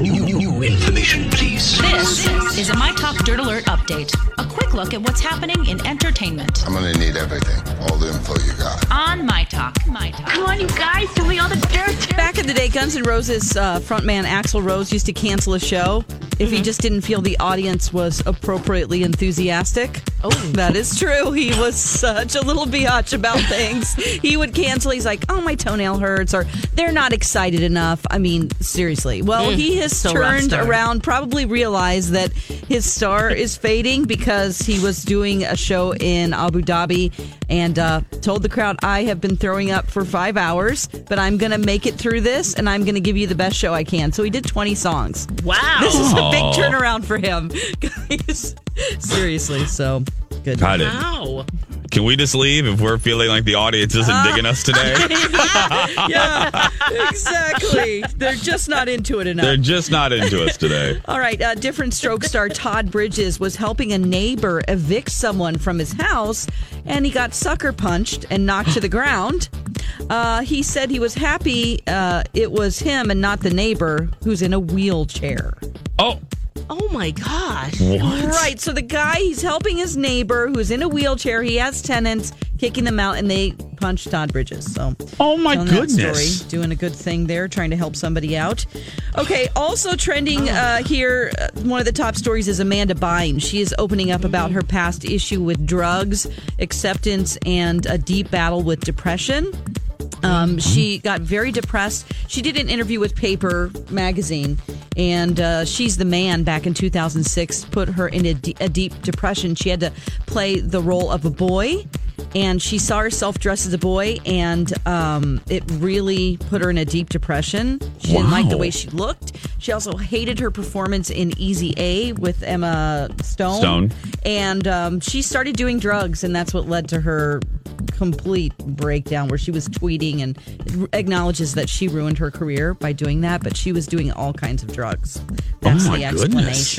New, new, new information, please. This is a My Talk Dirt Alert update. A quick look at what's happening in entertainment I'm gonna need everything, all the info you got. on My Talk. My Talk. Come on, you guys, tell me all the dirt. Back in the day, Guns N' Roses uh, frontman Axl Rose used to cancel a show if he just didn't feel the audience was appropriately enthusiastic. Oh, that is true. He was such a little biatch about things. he would cancel. He's like, "Oh, my toenail hurts," or "They're not excited enough." I mean, seriously. Well, he has turned around. Probably realized that his star is fading because he was doing a show in Abu Dhabi and uh, told the crowd, "I have been throwing up for five hours, but I'm going to make it through this, and I'm going to give you the best show I can." So he did 20 songs. Wow. This is a big turnaround for him, guys. Seriously, so good. Got it. Wow. Can we just leave if we're feeling like the audience isn't digging us today? yeah, exactly. They're just not into it enough. They're just not into us today. All right, uh, different stroke star Todd Bridges was helping a neighbor evict someone from his house, and he got sucker punched and knocked to the ground. Uh, he said he was happy uh, it was him and not the neighbor who's in a wheelchair. Oh, Oh my gosh. what? Right, so the guy, he's helping his neighbor who's in a wheelchair. He has tenants, kicking them out, and they punched Todd Bridges. So, Oh my goodness. story, doing a good thing there, trying to help somebody out. Okay, also trending uh, here, uh, one of the top stories is Amanda Bynes. She is opening up about her past issue with drugs, acceptance, and a deep battle with depression. Um, she got very depressed. She did an interview with Paper magazine, and uh, she's the man back in 2006 put her in a, deep depression. She had to play the role of a boy, and she saw herself dressed as a boy, and um, it really put her in a deep depression. She didn't like the way she looked. She also hated her performance in Easy A with Emma Stone. Stone. And um, she started doing drugs, and that's what led to her complete breakdown where she was tweeting and acknowledges that she ruined her career by doing that, but she was doing all kinds of drugs. That's Oh, my the goodness.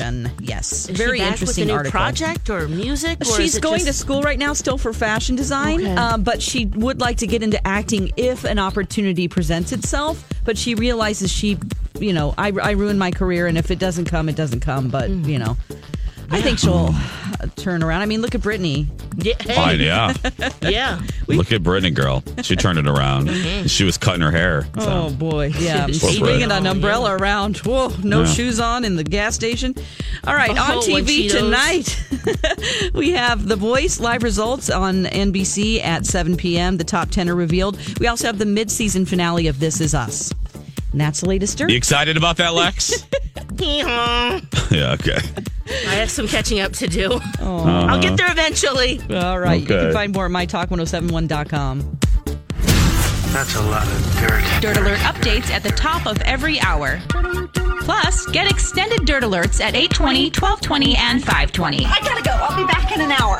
explanation. Yes. Is Very she back interesting with a new article. project or music? Or is She's it going just- to school right now still for fashion design, Okay. um, but she would like to get into acting if an opportunity presents itself. But she realizes she, you know, I, I ruined my career, and if it doesn't come, it doesn't come. But, Mm. you know, I think she'll turn around. I mean, look at Britney. Yeah. hey, Fine, yeah. Yeah. Look at Britney girl. She turned it around. She was cutting her hair. Oh, so. Oh boy, yeah, Poor swinging an umbrella around. Whoa, no Yeah. shoes on in the gas station. All right, Oh, on TV tonight, we have The Voice live results on NBC at 7 p.m. The top ten are revealed. We also have the mid-season finale of This Is Us. And that's the latest dirt. You excited about that, Lex? Yeah, okay. I have some catching up to do. Oh. I'll get there eventually. All right, you can find more at mytalk1071.com. That's a lot of dirt. Dirt Alert updates at the top of every hour. Plus, get extended Dirt Alerts at 820, 1220, and 520. I gotta go. I'll be back in an hour.